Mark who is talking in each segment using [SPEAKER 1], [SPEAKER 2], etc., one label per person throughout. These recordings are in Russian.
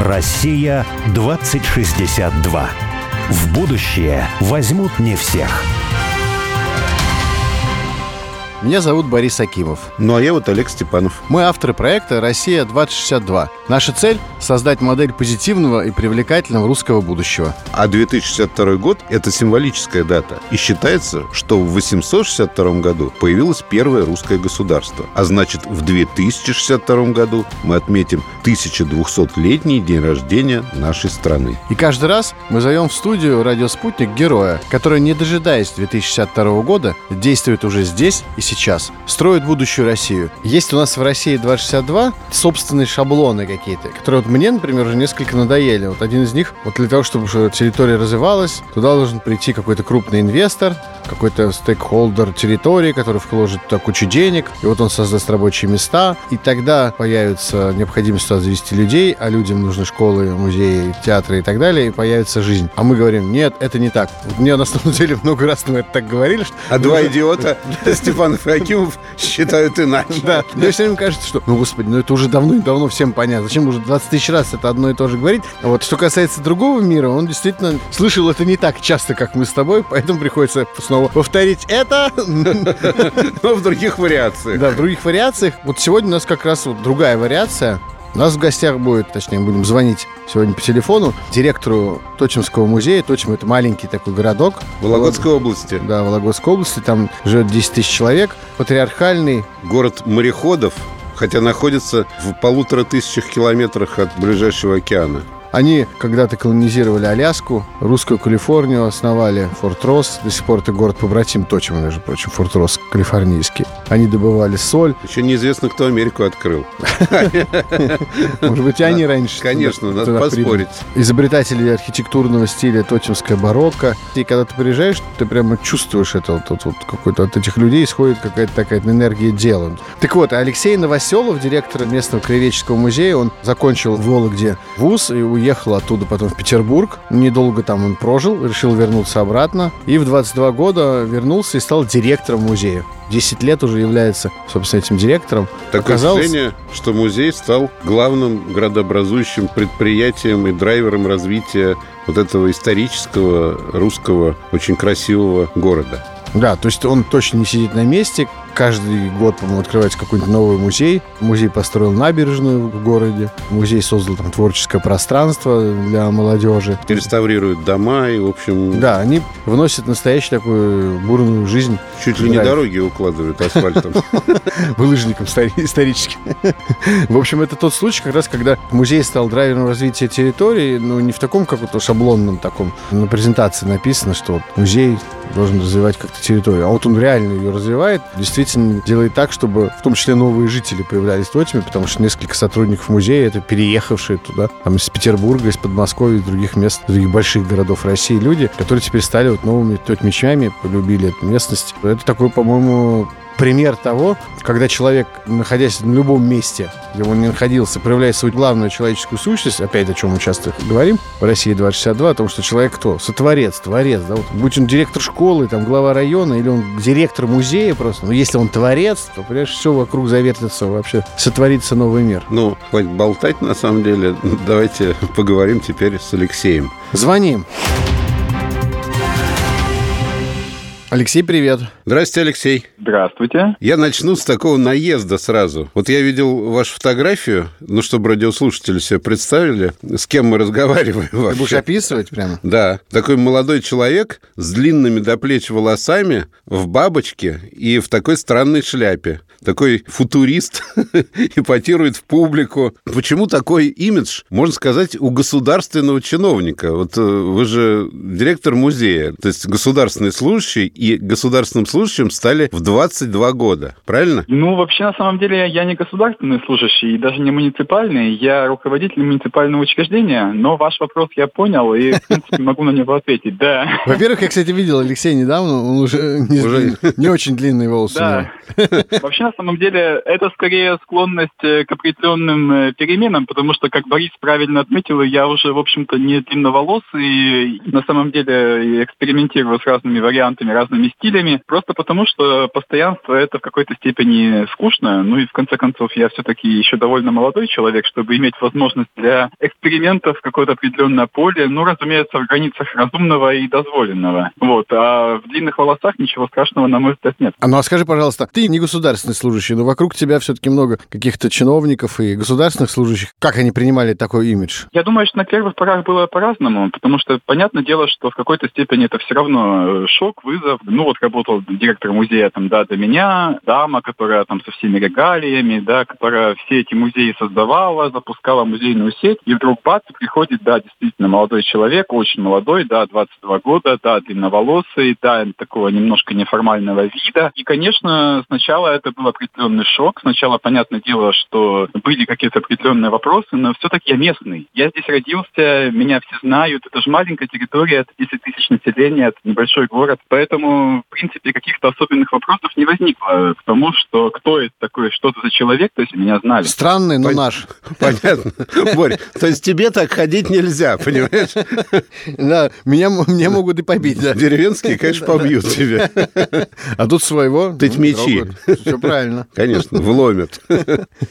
[SPEAKER 1] Россия 2062. В будущее возьмут не всех.
[SPEAKER 2] Меня зовут Борис Акимов.
[SPEAKER 3] Ну а я вот Олег Степанов.
[SPEAKER 2] Мы авторы проекта «Россия-2062». Наша цель – создать модель позитивного и привлекательного русского будущего.
[SPEAKER 3] А 2062 год – это символическая дата. И считается, что в 862 году появилось первое русское государство. А значит, в 2062 году мы отметим 1200-летний день рождения нашей страны.
[SPEAKER 2] И каждый раз мы зовем в студию «Радио Спутник» героя, который, не дожидаясь 2062 года, действует уже здесь и сейчас, строит будущую Россию. Есть у нас в России 262 собственные шаблоны какие-то, которые вот мне, например, уже несколько надоели. Вот один из них, вот для того, чтобы территория развивалась, туда должен прийти какой-то крупный инвестор, какой-то стейкхолдер территории, который вложит туда кучу денег, и вот он создаст рабочие места, и тогда появится необходимость туда завести людей, а людям нужны школы, музеи, театры и так далее, и появится жизнь. А мы говорим, нет, это не так. Мне на самом деле много раз мы это так говорили. Что
[SPEAKER 3] а два идиота, Степанов и Акимов, считают иначе.
[SPEAKER 2] Да. Мне все время кажется, что, ну, господи, ну это уже давно и давно всем понятно. Зачем уже 20 тысяч раз это одно и то же говорить? А вот что касается другого мира, он действительно слышал это не так часто, как мы с тобой, поэтому приходится снова снова повторить это.
[SPEAKER 3] Но в других вариациях.
[SPEAKER 2] Да, в других вариациях. Вот сегодня у нас как раз вот другая вариация. У нас в гостях будет, точнее, будем звонить сегодня по телефону директору Точимского музея. Точим – это маленький такой городок.
[SPEAKER 3] Вологодской области.
[SPEAKER 2] Да, Вологодской области. Там живет 10 тысяч человек. Патриархальный.
[SPEAKER 3] Город мореходов, хотя находится в полутора тысячах километрах от ближайшего океана.
[SPEAKER 2] Они когда-то колонизировали Аляску, русскую Калифорнию основали, Форт Росс. До сих пор это город побратим Точима, между прочим, Форт Росс калифорнийский. Они добывали соль.
[SPEAKER 3] Еще неизвестно, кто Америку открыл.
[SPEAKER 2] Может быть, они раньше.
[SPEAKER 3] Конечно, надо поспорить.
[SPEAKER 2] Изобретатели архитектурного стиля точимская барокко. И когда ты приезжаешь, ты прямо чувствуешь это вот, вот какой-то от этих людей исходит какая-то такая энергия дела. Так вот, Алексей Новоселов, директор местного краеведческого музея, он закончил в Вологде вуз и уехал уехал оттуда потом в Петербург. Недолго там он прожил, решил вернуться обратно. И в 22 года вернулся и стал директором музея. 10 лет уже является, собственно, этим директором.
[SPEAKER 3] Такое Оказалось... впечатление, что музей стал главным градообразующим предприятием и драйвером развития вот этого исторического русского очень красивого города.
[SPEAKER 2] Да, то есть он точно не сидит на месте. Каждый год, по-моему, открывается какой-нибудь новый музей. Музей построил набережную в городе. Музей создал там творческое пространство для молодежи.
[SPEAKER 3] Реставрируют дома и, в общем...
[SPEAKER 2] Да, они вносят настоящую такую бурную жизнь.
[SPEAKER 3] Чуть ли не дороги укладывают асфальтом.
[SPEAKER 2] Булыжником историческим. В общем, это тот случай, как раз, когда музей стал драйвером развития территории, но не в таком каком-то шаблонном таком. На презентации написано, что музей должен развивать как-то территорию. А вот он реально ее развивает. Действительно действительно делает так, чтобы в том числе новые жители появлялись в Тотьме, потому что несколько сотрудников музея это переехавшие туда, там из Петербурга, из Подмосковья, из других мест, других больших городов России люди, которые теперь стали вот новыми тетмичами, полюбили эту местность. Это такой, по-моему, пример того, когда человек, находясь в любом месте, где он не находился, проявляет свою главную человеческую сущность, опять о чем мы часто говорим в России 262, о том, что человек кто? Сотворец, творец, да, вот, будь он директор школы, там, глава района, или он директор музея просто, но если он творец, то, понимаешь, все вокруг завертится вообще, сотворится новый мир.
[SPEAKER 3] Ну, хватит болтать, на самом деле, давайте поговорим теперь с Алексеем.
[SPEAKER 2] Звоним. Алексей, привет.
[SPEAKER 3] Здравствуйте, Алексей.
[SPEAKER 4] Здравствуйте.
[SPEAKER 3] Я начну с такого наезда сразу. Вот я видел вашу фотографию, ну, чтобы радиослушатели себе представили, с кем мы разговариваем вообще.
[SPEAKER 2] Ты будешь описывать прямо?
[SPEAKER 3] Да. Такой молодой человек с длинными до плеч волосами, в бабочке и в такой странной шляпе. Такой футурист ипотирует в публику. Почему такой имидж, можно сказать, у государственного чиновника? Вот э, вы же директор музея, то есть государственный служащий, и государственным служащим стали в 22 года, правильно?
[SPEAKER 4] Ну, вообще, на самом деле, я не государственный служащий, и даже не муниципальный, я руководитель муниципального учреждения, но ваш вопрос я понял, и, в принципе, могу на него ответить, да.
[SPEAKER 2] Во-первых, я, кстати, видел Алексея недавно, он уже не, уже... не очень длинные волосы.
[SPEAKER 4] Да. Вообще, на самом деле, это скорее склонность э, к определенным э, переменам, потому что, как Борис правильно отметил, я уже, в общем-то, не длинноволосый, и на самом деле экспериментирую с разными вариантами, разными стилями, просто потому что постоянство это в какой-то степени скучно. Ну и в конце концов я все-таки еще довольно молодой человек, чтобы иметь возможность для экспериментов в какое-то определенное поле, ну, разумеется, в границах разумного и дозволенного. Вот. А в длинных волосах ничего страшного, на мой взгляд, нет.
[SPEAKER 2] А ну а скажи, пожалуйста, ты не государственный служащий, но вокруг тебя все-таки много каких-то чиновников и государственных служащих. Как они принимали такой имидж?
[SPEAKER 4] Я думаю, что на первых порах было по-разному, потому что, понятное дело, что в какой-то степени это все равно э, шок, вызов. Ну, вот работал директор музея там, да, до меня, дама, которая там со всеми регалиями, да, которая все эти музеи создавала, запускала музейную сеть, и вдруг бац, приходит, да, действительно молодой человек, очень молодой, да, 22 года, да, длинноволосый, да, такого немножко неформального вида. И, конечно, сначала это был определенный шок. Сначала, понятное дело, что были какие-то определенные вопросы, но все-таки я местный. Я здесь родился, меня все знают. Это же маленькая территория, это 10 тысяч населения, это небольшой город. Поэтому, в принципе, каких-то особенных вопросов не возникло к тому, что кто это такой, что это за человек, то есть меня знали.
[SPEAKER 2] Странный, но Пон... наш.
[SPEAKER 3] Понятно. Борь, то есть тебе так ходить нельзя, понимаешь?
[SPEAKER 2] Да, меня, меня могут и побить, да.
[SPEAKER 3] Деревенские, конечно, побьют тебя.
[SPEAKER 2] А тут своего.
[SPEAKER 3] Тыть мечи.
[SPEAKER 2] Все правильно.
[SPEAKER 3] Конечно, вломят.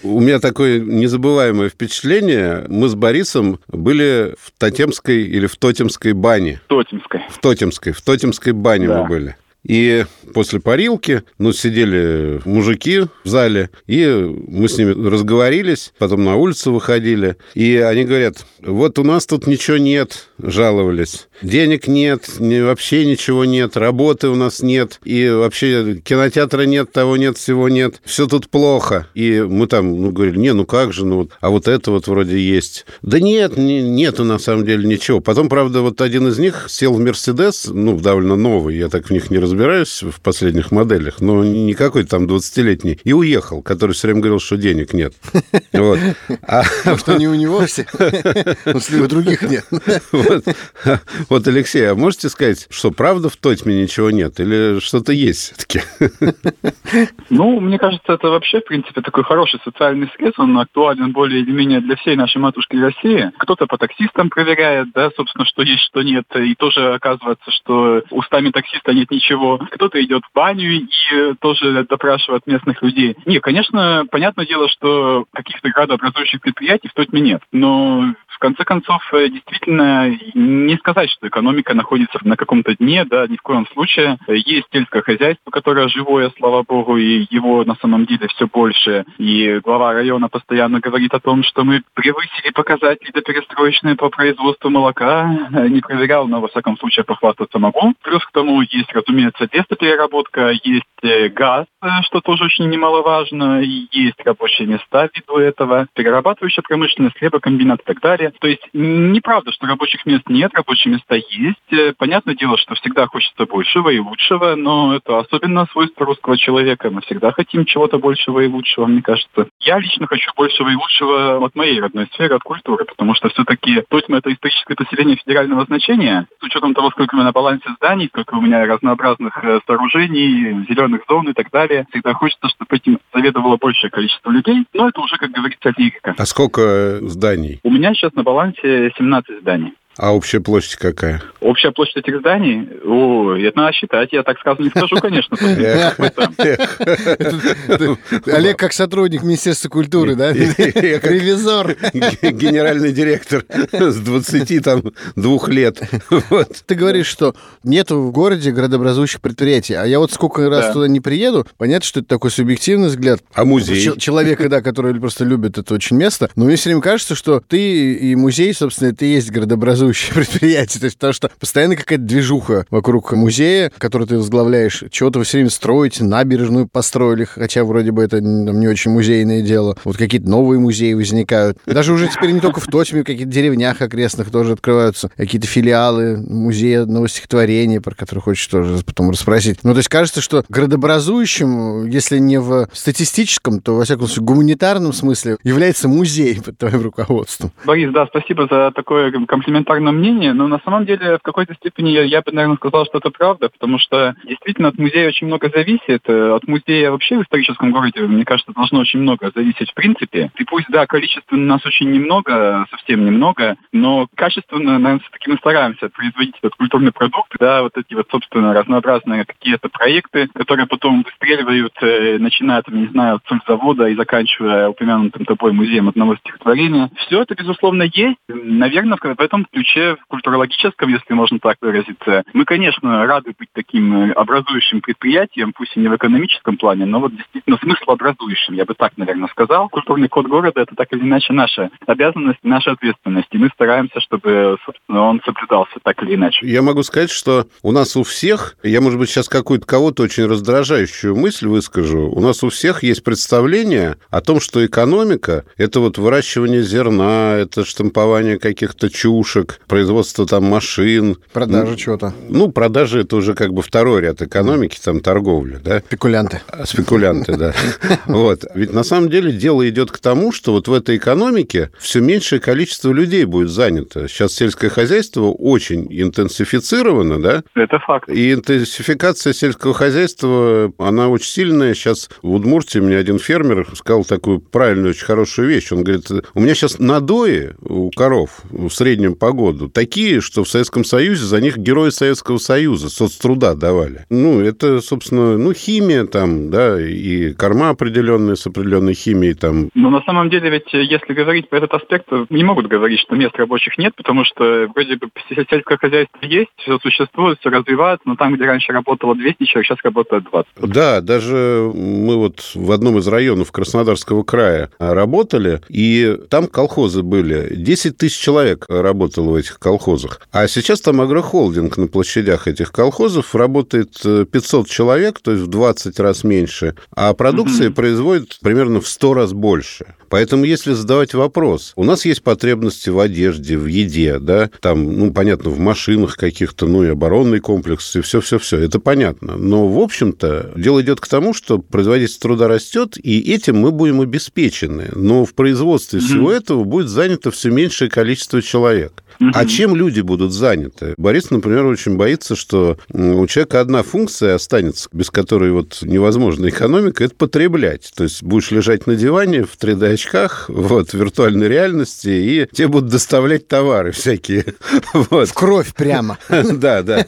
[SPEAKER 3] У меня такое незабываемое впечатление. Мы с Борисом были в Тотемской или в Тотемской бане.
[SPEAKER 4] Тотемской.
[SPEAKER 3] В Тотемской. В Тотемской бане да. мы были. И после парилки, ну, сидели мужики в зале, и мы с ними разговорились, потом на улицу выходили, и они говорят, вот у нас тут ничего нет, жаловались. Денег нет, вообще ничего нет, работы у нас нет, и вообще кинотеатра нет, того нет, всего нет. Все тут плохо. И мы там, ну, говорили, не, ну как же, ну, а вот это вот вроде есть. Да нет, не, нету на самом деле ничего. Потом, правда, вот один из них сел в Мерседес, ну, довольно новый, я так в них не разбираюсь в последних моделях, но не какой-то там 20-летний, и уехал, который все время говорил, что денег нет.
[SPEAKER 2] Вот. А... Что не у него все, у других нет.
[SPEAKER 3] Вот, Алексей, а можете сказать, что правда в Тотьме ничего нет? Или что-то есть все-таки?
[SPEAKER 4] Ну, мне кажется, это вообще, в принципе, такой хороший социальный срез. Он актуален более или менее для всей нашей матушки России. Кто-то по таксистам проверяет, да, собственно, что есть, что нет. И тоже оказывается, что устами таксиста нет ничего. Кто-то идет в баню и тоже допрашивает местных людей. Не, конечно, понятное дело, что каких-то градообразующих предприятий в Тотьме нет. Но конце концов, э, действительно, не сказать, что экономика находится на каком-то дне, да, ни в коем случае. Есть сельское хозяйство, которое живое, слава богу, и его на самом деле все больше. И глава района постоянно говорит о том, что мы превысили показатели доперестроечные по производству молока. Не проверял, но во всяком случае похвастаться могу. Плюс к тому есть, разумеется, лесопереработка, есть э, газ, э, что тоже очень немаловажно, и есть рабочие места ввиду этого, перерабатывающая промышленность, хлебокомбинат и так далее То есть неправда, что рабочих мест нет, рабочие места есть. Э, понятное дело, что всегда хочется большего и лучшего, но это особенно свойство русского человека. Мы всегда хотим чего-то большего и лучшего, мне кажется. Я лично хочу большего и лучшего от моей родной сферы, от культуры, потому что все-таки Тотьма – это историческое поселение федерального значения. С учетом того, сколько у меня на балансе зданий, сколько у меня разнообразных э, сооружений, зеленых зон и так далее, всегда хочется, чтобы этим заведовало большее количество людей. Но это уже, как говорится, лирика.
[SPEAKER 3] А сколько зданий?
[SPEAKER 4] У меня сейчас на балансе 17 зданий.
[SPEAKER 3] А общая площадь какая?
[SPEAKER 4] Общая площадь этих зданий? О, это надо считать, я так сразу не скажу, конечно.
[SPEAKER 2] Олег как сотрудник Министерства культуры, да? Ревизор.
[SPEAKER 3] Генеральный директор с 20 там двух лет.
[SPEAKER 2] Ты говоришь, что нет в городе градообразующих предприятий, а я вот сколько раз туда не приеду, понятно, что это такой субъективный взгляд.
[SPEAKER 3] А музей?
[SPEAKER 2] Человека, да, который просто любит это очень место. Но мне все время кажется, что ты и музей, собственно, это и есть градообразующий образующее предприятие. То есть, потому что постоянно какая-то движуха вокруг музея, который ты возглавляешь. Чего-то вы все время строите, набережную построили, хотя вроде бы это там, не очень музейное дело. Вот какие-то новые музеи возникают. Даже уже теперь не только в Тотьме, в каких-то деревнях окрестных тоже открываются какие-то филиалы музея одного стихотворения, про которое хочешь тоже потом расспросить. Ну, то есть кажется, что градообразующим, если не в статистическом, то, во всяком случае, гуманитарном смысле является музей под твоим руководством.
[SPEAKER 4] Борис, да, спасибо за такое комплиментарное непопулярное мнение, но на самом деле в какой-то степени я, я бы, наверное, сказал, что это правда, потому что действительно от музея очень много зависит. Э, от музея вообще в историческом городе, мне кажется, должно очень много зависеть в принципе. И пусть, да, количественно нас очень немного, совсем немного, но качественно, наверное, все-таки мы стараемся производить этот культурный продукт, да, вот эти вот, собственно, разнообразные какие-то проекты, которые потом выстреливают, э, начиная, там, не знаю, от завода и заканчивая упомянутым тобой музеем одного стихотворения. Все это, безусловно, есть. Наверное, в этом ключе, культурологическом, если можно так выразиться, мы, конечно, рады быть таким образующим предприятием, пусть и не в экономическом плане, но вот действительно смыслообразующим, я бы так, наверное, сказал. Культурный код города – это так или иначе наша обязанность, наша ответственность, и мы стараемся, чтобы, собственно, он соблюдался так или иначе.
[SPEAKER 3] Я могу сказать, что у нас у всех, я, может быть, сейчас какую-то кого-то очень раздражающую мысль выскажу, у нас у всех есть представление о том, что экономика – это вот выращивание зерна, это штампование каких-то чушек, производство там машин.
[SPEAKER 2] Продажа ну, чего-то.
[SPEAKER 3] Ну, продажи – это уже как бы второй ряд экономики, там торговля, да?
[SPEAKER 2] Спекулянты.
[SPEAKER 3] Спекулянты, да. Вот. Ведь на самом деле дело идет к тому, что вот в этой экономике все меньшее количество людей будет занято. Сейчас сельское хозяйство очень интенсифицировано, да?
[SPEAKER 4] Это факт.
[SPEAKER 3] И интенсификация сельского хозяйства, она очень сильная. Сейчас в Удмуртии мне один фермер сказал такую правильную, очень хорошую вещь. Он говорит, у меня сейчас надои у коров в среднем по году такие, что в Советском Союзе за них герои Советского Союза соцтруда давали. Ну, это, собственно, ну, химия там, да, и корма определенные с определенной химией там.
[SPEAKER 4] Но на самом деле ведь, если говорить про этот аспект, не могут говорить, что мест рабочих нет, потому что вроде бы сельское хозяйство есть, все существует, все развивается, но там, где раньше работало 200 человек, сейчас работает 20.
[SPEAKER 3] Да, даже мы вот в одном из районов Краснодарского края работали, и там колхозы были. 10 тысяч человек работало в этих колхозах. А сейчас там агрохолдинг на площадях этих колхозов работает 500 человек, то есть в 20 раз меньше, а продукции угу. производит примерно в 100 раз больше. Поэтому, если задавать вопрос, у нас есть потребности в одежде, в еде, да, там, ну, понятно, в машинах каких-то, ну, и оборонный комплекс, и все-все-все, это понятно. Но, в общем-то, дело идет к тому, что производительство труда растет, и этим мы будем обеспечены. Но в производстве mm-hmm. всего этого будет занято все меньшее количество человек. А чем люди будут заняты? Борис, например, очень боится, что у человека одна функция останется, без которой вот невозможна экономика, это потреблять. То есть будешь лежать на диване в 3D-очках, вот, в виртуальной реальности, и тебе будут доставлять товары всякие.
[SPEAKER 2] Вот. В кровь прямо.
[SPEAKER 3] Да, да.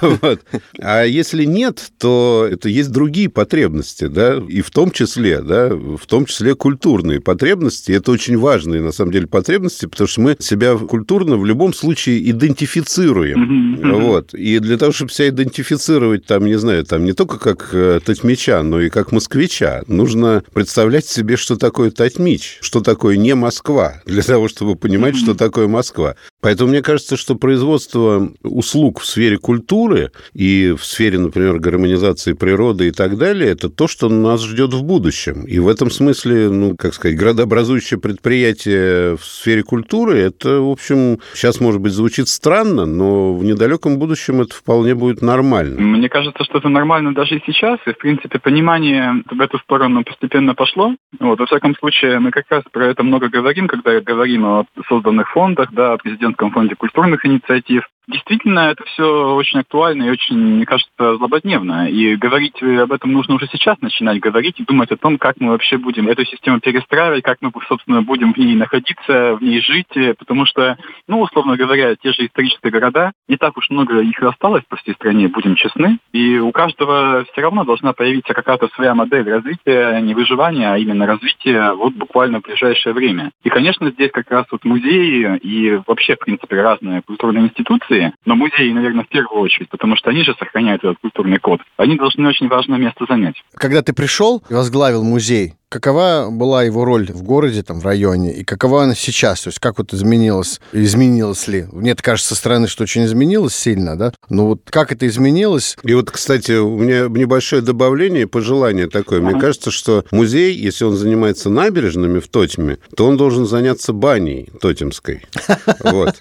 [SPEAKER 3] Вот. А если нет, то это есть другие потребности, да, и в том числе, да, в том числе культурные потребности. Это очень важные, на самом деле, потребности, потому что мы себя культурно в любом случае идентифицируем. Mm-hmm. Вот. И для того, чтобы себя идентифицировать, там, не знаю, там не только как э, татьмича, но и как москвича, нужно представлять себе, что такое татьмич, что такое не Москва, для того, чтобы понимать, mm-hmm. что такое Москва. Поэтому мне кажется, что производство услуг в сфере культуры и в сфере, например, гармонизации природы и так далее, это то, что нас ждет в будущем. И в этом смысле, ну, как сказать, градообразующее предприятие в сфере культуры, это, в общем, сейчас, может быть, звучит странно, но в недалеком будущем это вполне будет нормально.
[SPEAKER 4] Мне кажется, что это нормально даже и сейчас, и, в принципе, понимание в эту сторону постепенно пошло. Вот, во всяком случае, мы как раз про это много говорим, когда говорим о созданных фондах, да, о президентском фонде культурных инициатив. Действительно, это все очень актуально и очень, мне кажется, злободневно. И говорить об этом нужно уже сейчас начинать говорить и думать о том, как мы вообще будем эту систему перестраивать, как мы, собственно, будем в ней находиться, в ней жить. Потому что, ну, условно говоря, те же исторические города, не так уж много их осталось по всей стране, будем честны. И у каждого все равно должна появиться какая-то своя модель развития, не выживания, а именно развития вот буквально в ближайшее время. И, конечно, здесь как раз вот музеи и вообще, в принципе, разные культурные институции но музеи, наверное, в первую очередь, потому что они же сохраняют этот культурный код. Они должны очень важное место занять.
[SPEAKER 2] Когда ты пришел и возглавил музей, Какова была его роль в городе, там, в районе, и какова она сейчас? То есть как вот изменилось, изменилось ли? Мне кажется, со стороны, что очень изменилось сильно, да? Но вот как это изменилось?
[SPEAKER 3] И вот, кстати, у меня небольшое добавление, пожелание такое. Мне кажется, что музей, если он занимается набережными в Тотьме, то он должен заняться баней Тотемской. Вот.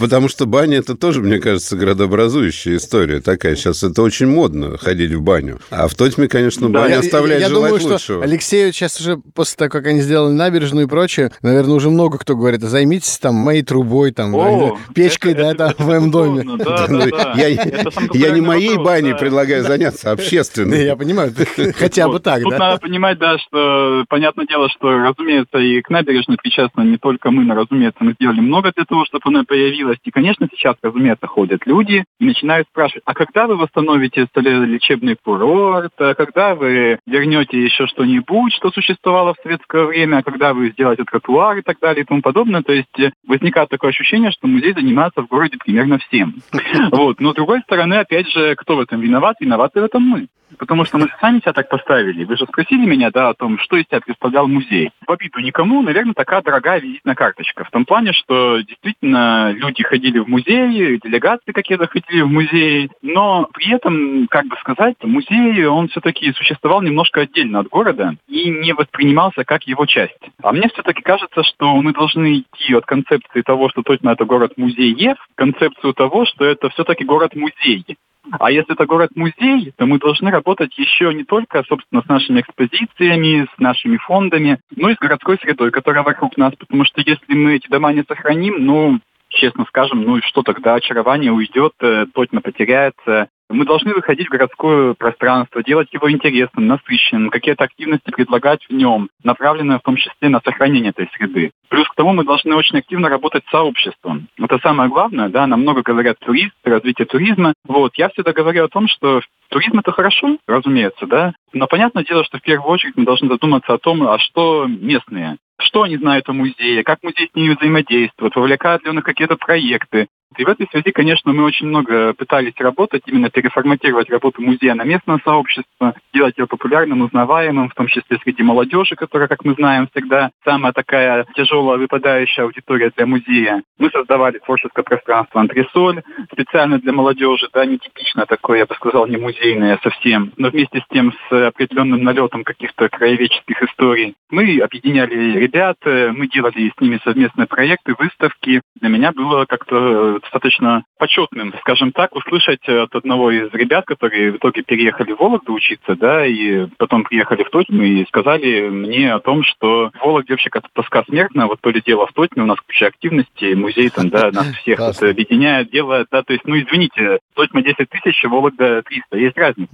[SPEAKER 3] Потому что баня это тоже, мне кажется, градообразующая история такая. Сейчас это очень модно ходить в баню. А в Тотьме, конечно, баня оставляет желать лучшего.
[SPEAKER 2] Алексеевич сейчас уже после того, как они сделали набережную и прочее, наверное, уже много кто говорит, займитесь там моей трубой, там, О, печкой, это, да, это, там, в моем доме.
[SPEAKER 3] Да, да, да. Я, я не моей вопрос, баней да. предлагаю заняться, общественной.
[SPEAKER 2] Я понимаю, хотя бы так,
[SPEAKER 4] Тут
[SPEAKER 2] да?
[SPEAKER 4] надо понимать, да, что понятное дело, что, разумеется, и к набережной причастны не только мы, но, разумеется, мы сделали много для того, чтобы она появилась. И, конечно, сейчас, разумеется, ходят люди и начинают спрашивать, а когда вы восстановите лечебный курорт, а когда вы вернете еще что-нибудь, что существовало в советское время, когда вы сделаете тротуар и так далее и тому подобное. То есть э, возникает такое ощущение, что музей занимается в городе примерно всем. Вот. Но с другой стороны, опять же, кто в этом виноват? Виноваты в этом мы. Потому что мы сами себя так поставили. Вы же спросили меня, да, о том, что из себя представлял музей. В обиду никому, наверное, такая дорогая визитная карточка. В том плане, что действительно люди ходили в музей, делегации какие-то ходили в музей, но при этом, как бы сказать, музей, он все-таки существовал немножко отдельно от города и не воспринимался как его часть. А мне все-таки кажется, что мы должны идти от концепции того, что точно это город музеев, к концепцию того, что это все-таки город-музей. А если это город-музей, то мы должны работать еще не только, собственно, с нашими экспозициями, с нашими фондами, но и с городской средой, которая вокруг нас. Потому что если мы эти дома не сохраним, ну, честно скажем, ну и что тогда? Очарование уйдет, э, точно потеряется. Мы должны выходить в городское пространство, делать его интересным, насыщенным, какие-то активности предлагать в нем, направленные в том числе на сохранение этой среды. Плюс к тому мы должны очень активно работать с сообществом. Это самое главное, да, нам много говорят турист, развитие туризма. Вот, я всегда говорю о том, что туризм это хорошо, разумеется, да, но понятное дело, что в первую очередь мы должны задуматься о том, а что местные, что они знают о музее, как музей с ними взаимодействует, вовлекают ли он их какие-то проекты, и в этой связи, конечно, мы очень много пытались работать, именно переформатировать работу музея на местное сообщество, сделать его популярным, узнаваемым, в том числе среди молодежи, которая, как мы знаем, всегда самая такая тяжелая выпадающая аудитория для музея. Мы создавали творческое пространство «Антресоль» специально для молодежи, да, нетипично такое, я бы сказал, не музейное совсем, но вместе с тем с определенным налетом каких-то краеведческих историй. Мы объединяли ребят, мы делали с ними совместные проекты, выставки. Для меня было как-то достаточно почетным, скажем так, услышать от одного из ребят, которые в итоге переехали в Вологду учиться, да, и потом приехали в Тотьму и сказали мне о том, что в Вологде вообще как-то тоска смертная, вот то ли дело в Тотьме, у нас куча активности, музей там, да, нас всех это объединяет, делает, да, то есть, ну, извините, Тотьма 10 тысяч, Вологда 300, есть разница.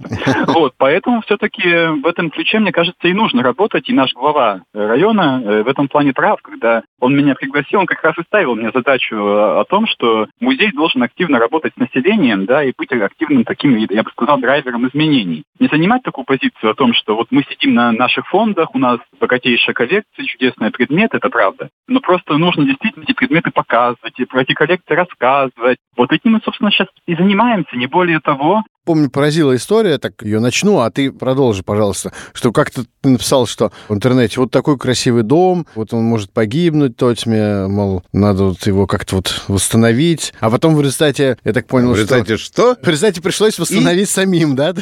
[SPEAKER 4] Вот, поэтому все-таки в этом ключе, мне кажется, и нужно работать, и наш глава района э, в этом плане прав, когда он меня пригласил, он как раз и ставил мне задачу о том, что музей должен активно работать с населением, да, и быть активным таким, я бы сказал, драйвером изменений. Не занимать такую позицию о том, что вот мы сидим на наших фондах, у нас богатейшая коллекция, чудесный предмет, это правда. Но просто нужно действительно эти предметы показывать, и про эти коллекции рассказывать. Вот этим мы, собственно, сейчас и занимаемся, не более того
[SPEAKER 2] помню, поразила история, так ее начну, а ты продолжи, пожалуйста, что как-то ты написал, что в интернете вот такой красивый дом, вот он может погибнуть, Тотьме, мол, надо вот его как-то вот восстановить, а потом в результате, я так понял,
[SPEAKER 3] в результате что?
[SPEAKER 2] В результате пришлось восстановить И... самим, да?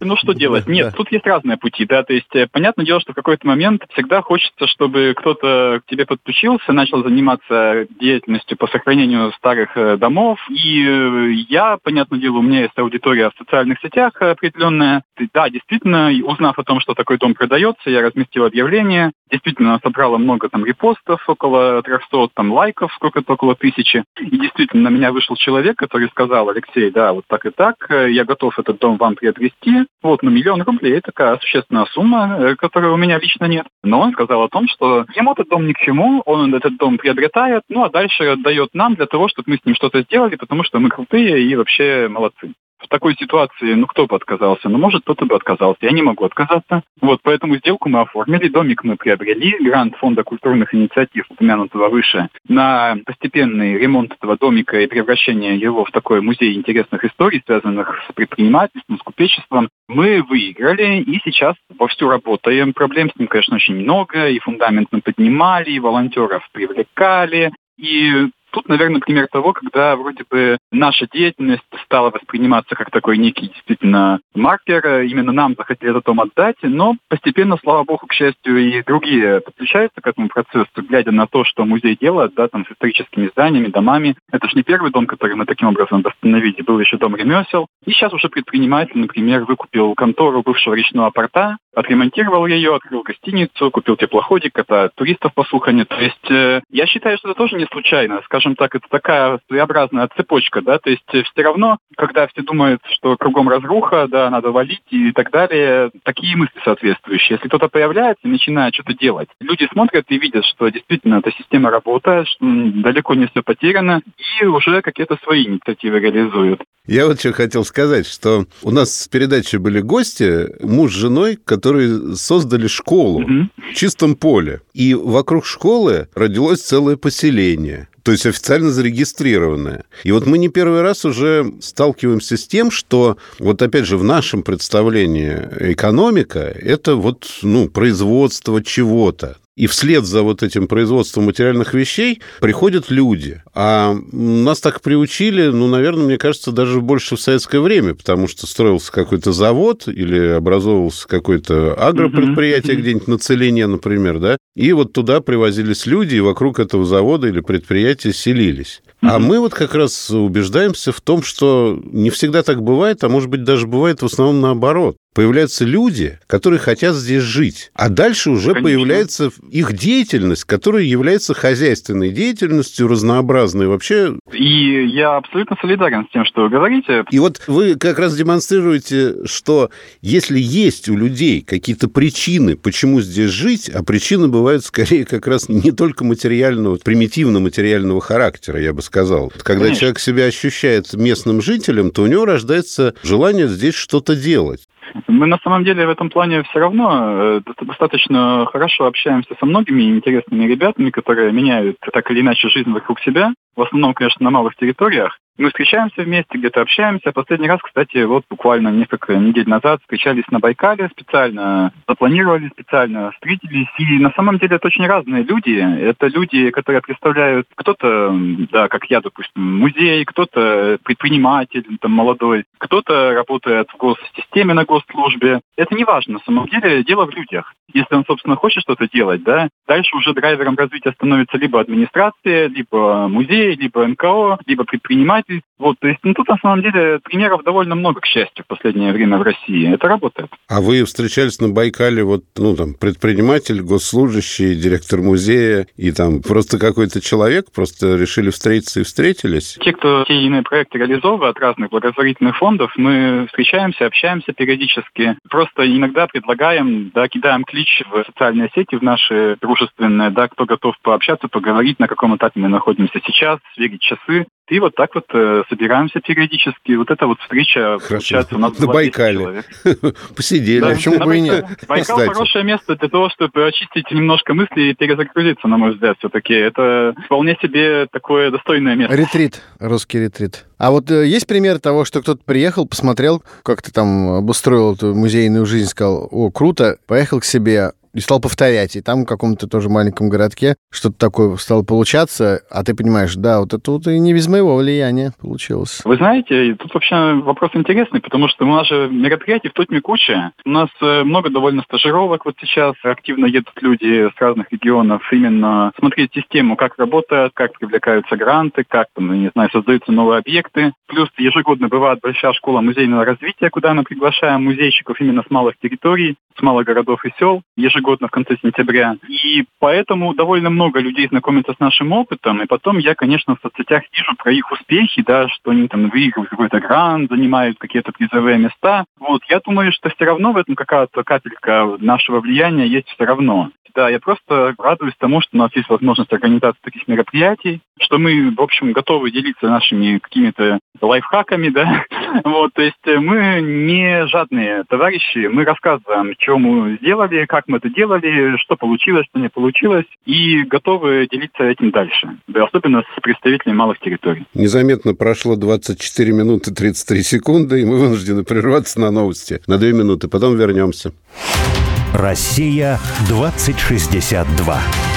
[SPEAKER 4] Ну, что делать? Нет, тут есть разные пути, да, то есть, э, понятное дело, что в какой-то момент всегда хочется, чтобы кто-то к тебе подключился, начал заниматься деятельностью по сохранению старых э, домов, и э, я, понятное дело, у меня есть аудитория социальных сетях определенная. Да, действительно, узнав о том, что такой дом продается, я разместил объявление. Действительно, собрала много там репостов, около 300 там лайков, сколько-то около тысячи. И действительно, на меня вышел человек, который сказал, Алексей, да, вот так и так, я готов этот дом вам приобрести. Вот, на миллион рублей, такая существенная сумма, э, которой у меня лично нет. Но он сказал о том, что ему этот дом ни к чему, он этот дом приобретает, ну а дальше отдает нам для того, чтобы мы с ним что-то сделали, потому что мы крутые и вообще молодцы в такой ситуации, ну, кто бы отказался? Ну, может, кто-то бы отказался. Я не могу отказаться. Вот, поэтому сделку мы оформили, домик мы приобрели, грант Фонда культурных инициатив, упомянутого выше, на постепенный ремонт этого домика и превращение его в такой музей интересных историй, связанных с предпринимательством, с купечеством, мы выиграли и сейчас вовсю работаем. Проблем с ним, конечно, очень много, и фундамент мы поднимали, и волонтеров привлекали, и тут, наверное, пример того, когда вроде бы наша деятельность стала восприниматься как такой некий действительно маркер. Именно нам захотели этот дом отдать, но постепенно, слава богу, к счастью, и другие подключаются к этому процессу, глядя на то, что музей делает, да, там с историческими зданиями, домами. Это же не первый дом, который мы таким образом восстановили, был еще дом ремесел. И сейчас уже предприниматель, например, выкупил контору бывшего речного порта, отремонтировал ее, открыл гостиницу, купил теплоходик, это туристов послухали. То есть э, я считаю, что это тоже не случайно. Скажем так, это такая своеобразная цепочка, да, то есть э, все равно, когда все думают, что кругом разруха, да, надо валить и так далее, такие мысли соответствующие. Если кто-то появляется и начинает что-то делать, люди смотрят и видят, что действительно эта система работает, что далеко не все потеряно, и уже какие-то свои инициативы реализуют.
[SPEAKER 3] Я вот что хотел сказать, что у нас в передаче были гости, муж с женой, которые создали школу mm-hmm. в чистом поле. И вокруг школы родилось целое поселение то есть официально зарегистрированное. И вот мы не первый раз уже сталкиваемся с тем, что вот опять же в нашем представлении экономика – это вот ну, производство чего-то. И вслед за вот этим производством материальных вещей приходят люди. А нас так приучили, ну, наверное, мне кажется, даже больше в советское время, потому что строился какой-то завод или образовывался какое-то агропредприятие mm-hmm. где-нибудь на Целине, например, да, и вот туда привозились люди, и вокруг этого завода или предприятия селились. А мы вот как раз убеждаемся в том, что не всегда так бывает, а может быть даже бывает в основном наоборот. Появляются люди, которые хотят здесь жить, а дальше уже Конечно. появляется их деятельность, которая является хозяйственной деятельностью, разнообразной вообще.
[SPEAKER 4] И я абсолютно солидарен с тем, что вы говорите.
[SPEAKER 3] И вот вы как раз демонстрируете, что если есть у людей какие-то причины, почему здесь жить, а причины бывают скорее как раз не только материального, примитивно-материального характера, я бы сказал. Когда Конечно. человек себя ощущает местным жителем, то у него рождается желание здесь что-то делать.
[SPEAKER 4] Мы на самом деле в этом плане все равно э, достаточно хорошо общаемся со многими интересными ребятами, которые меняют так или иначе жизнь вокруг себя. В основном, конечно, на малых территориях. Мы встречаемся вместе, где-то общаемся. Последний раз, кстати, вот буквально несколько недель назад встречались на Байкале специально, запланировали специально, встретились. И на самом деле это очень разные люди. Это люди, которые представляют кто-то, да, как я, допустим, музей, кто-то предприниматель, там, молодой, кто-то работает в госсистеме на госслужбе. Это не важно, на самом деле дело в людях. Если он, собственно, хочет что-то делать, да, дальше уже драйвером развития становится либо администрация, либо музей, либо НКО, либо предприниматель. Вот, то есть, ну, тут на самом деле примеров довольно много, к счастью, в последнее время в России. Это работает.
[SPEAKER 3] А вы встречались на Байкале, вот, ну, там, предприниматель, госслужащий, директор музея и там просто какой-то человек, просто решили встретиться и встретились?
[SPEAKER 4] Те, кто те иные проекты реализовывают от разных благотворительных фондов, мы встречаемся, общаемся периодически. Просто иногда предлагаем, да, кидаем клич в социальные сети, в наши дружественные, да, кто готов пообщаться, поговорить, на каком этапе мы находимся сейчас, сверить часы. И вот так вот э, собираемся периодически. Вот эта вот встреча
[SPEAKER 3] Хорошо. получается у нас На Байкале. Посидели. Да,
[SPEAKER 4] почему бы и нет? Байкал Кстати. хорошее место для того, чтобы очистить немножко мысли и перезагрузиться, на мой взгляд, все-таки. Это вполне себе такое достойное место.
[SPEAKER 2] Ретрит, русский ретрит. А вот э, есть пример того, что кто-то приехал, посмотрел, как ты там обустроил эту музейную жизнь, сказал, о, круто, поехал к себе, и стал повторять. И там в каком-то тоже маленьком городке что-то такое стало получаться, а ты понимаешь, да, вот это вот и не без моего влияния получилось.
[SPEAKER 4] Вы знаете, тут вообще вопрос интересный, потому что у нас же мероприятий в Тотьме куча. У нас э, много довольно стажировок вот сейчас. Активно едут люди с разных регионов именно смотреть систему, как работает, как привлекаются гранты, как, там, не знаю, создаются новые объекты. Плюс ежегодно бывает большая школа музейного развития, куда мы приглашаем музейщиков именно с малых территорий, с малых городов и сел. Ежегодно ежегодно в конце сентября. И поэтому довольно много людей знакомятся с нашим опытом, и потом я, конечно, в соцсетях вижу про их успехи, да, что они там выигрывают какой-то грант, занимают какие-то призовые места. Вот, я думаю, что все равно в этом какая-то капелька нашего влияния есть все равно. Да, я просто радуюсь тому, что у нас есть возможность организации таких мероприятий, что мы, в общем, готовы делиться нашими какими-то лайфхаками, да. Вот, то есть мы не жадные товарищи, мы рассказываем, что мы сделали, как мы это делали, что получилось, что не получилось, и готовы делиться этим дальше, да, особенно с представителями малых территорий.
[SPEAKER 3] Незаметно прошло 24 минуты 33 секунды, и мы вынуждены прерваться на новости. На две минуты, потом вернемся.
[SPEAKER 1] Россия 2062.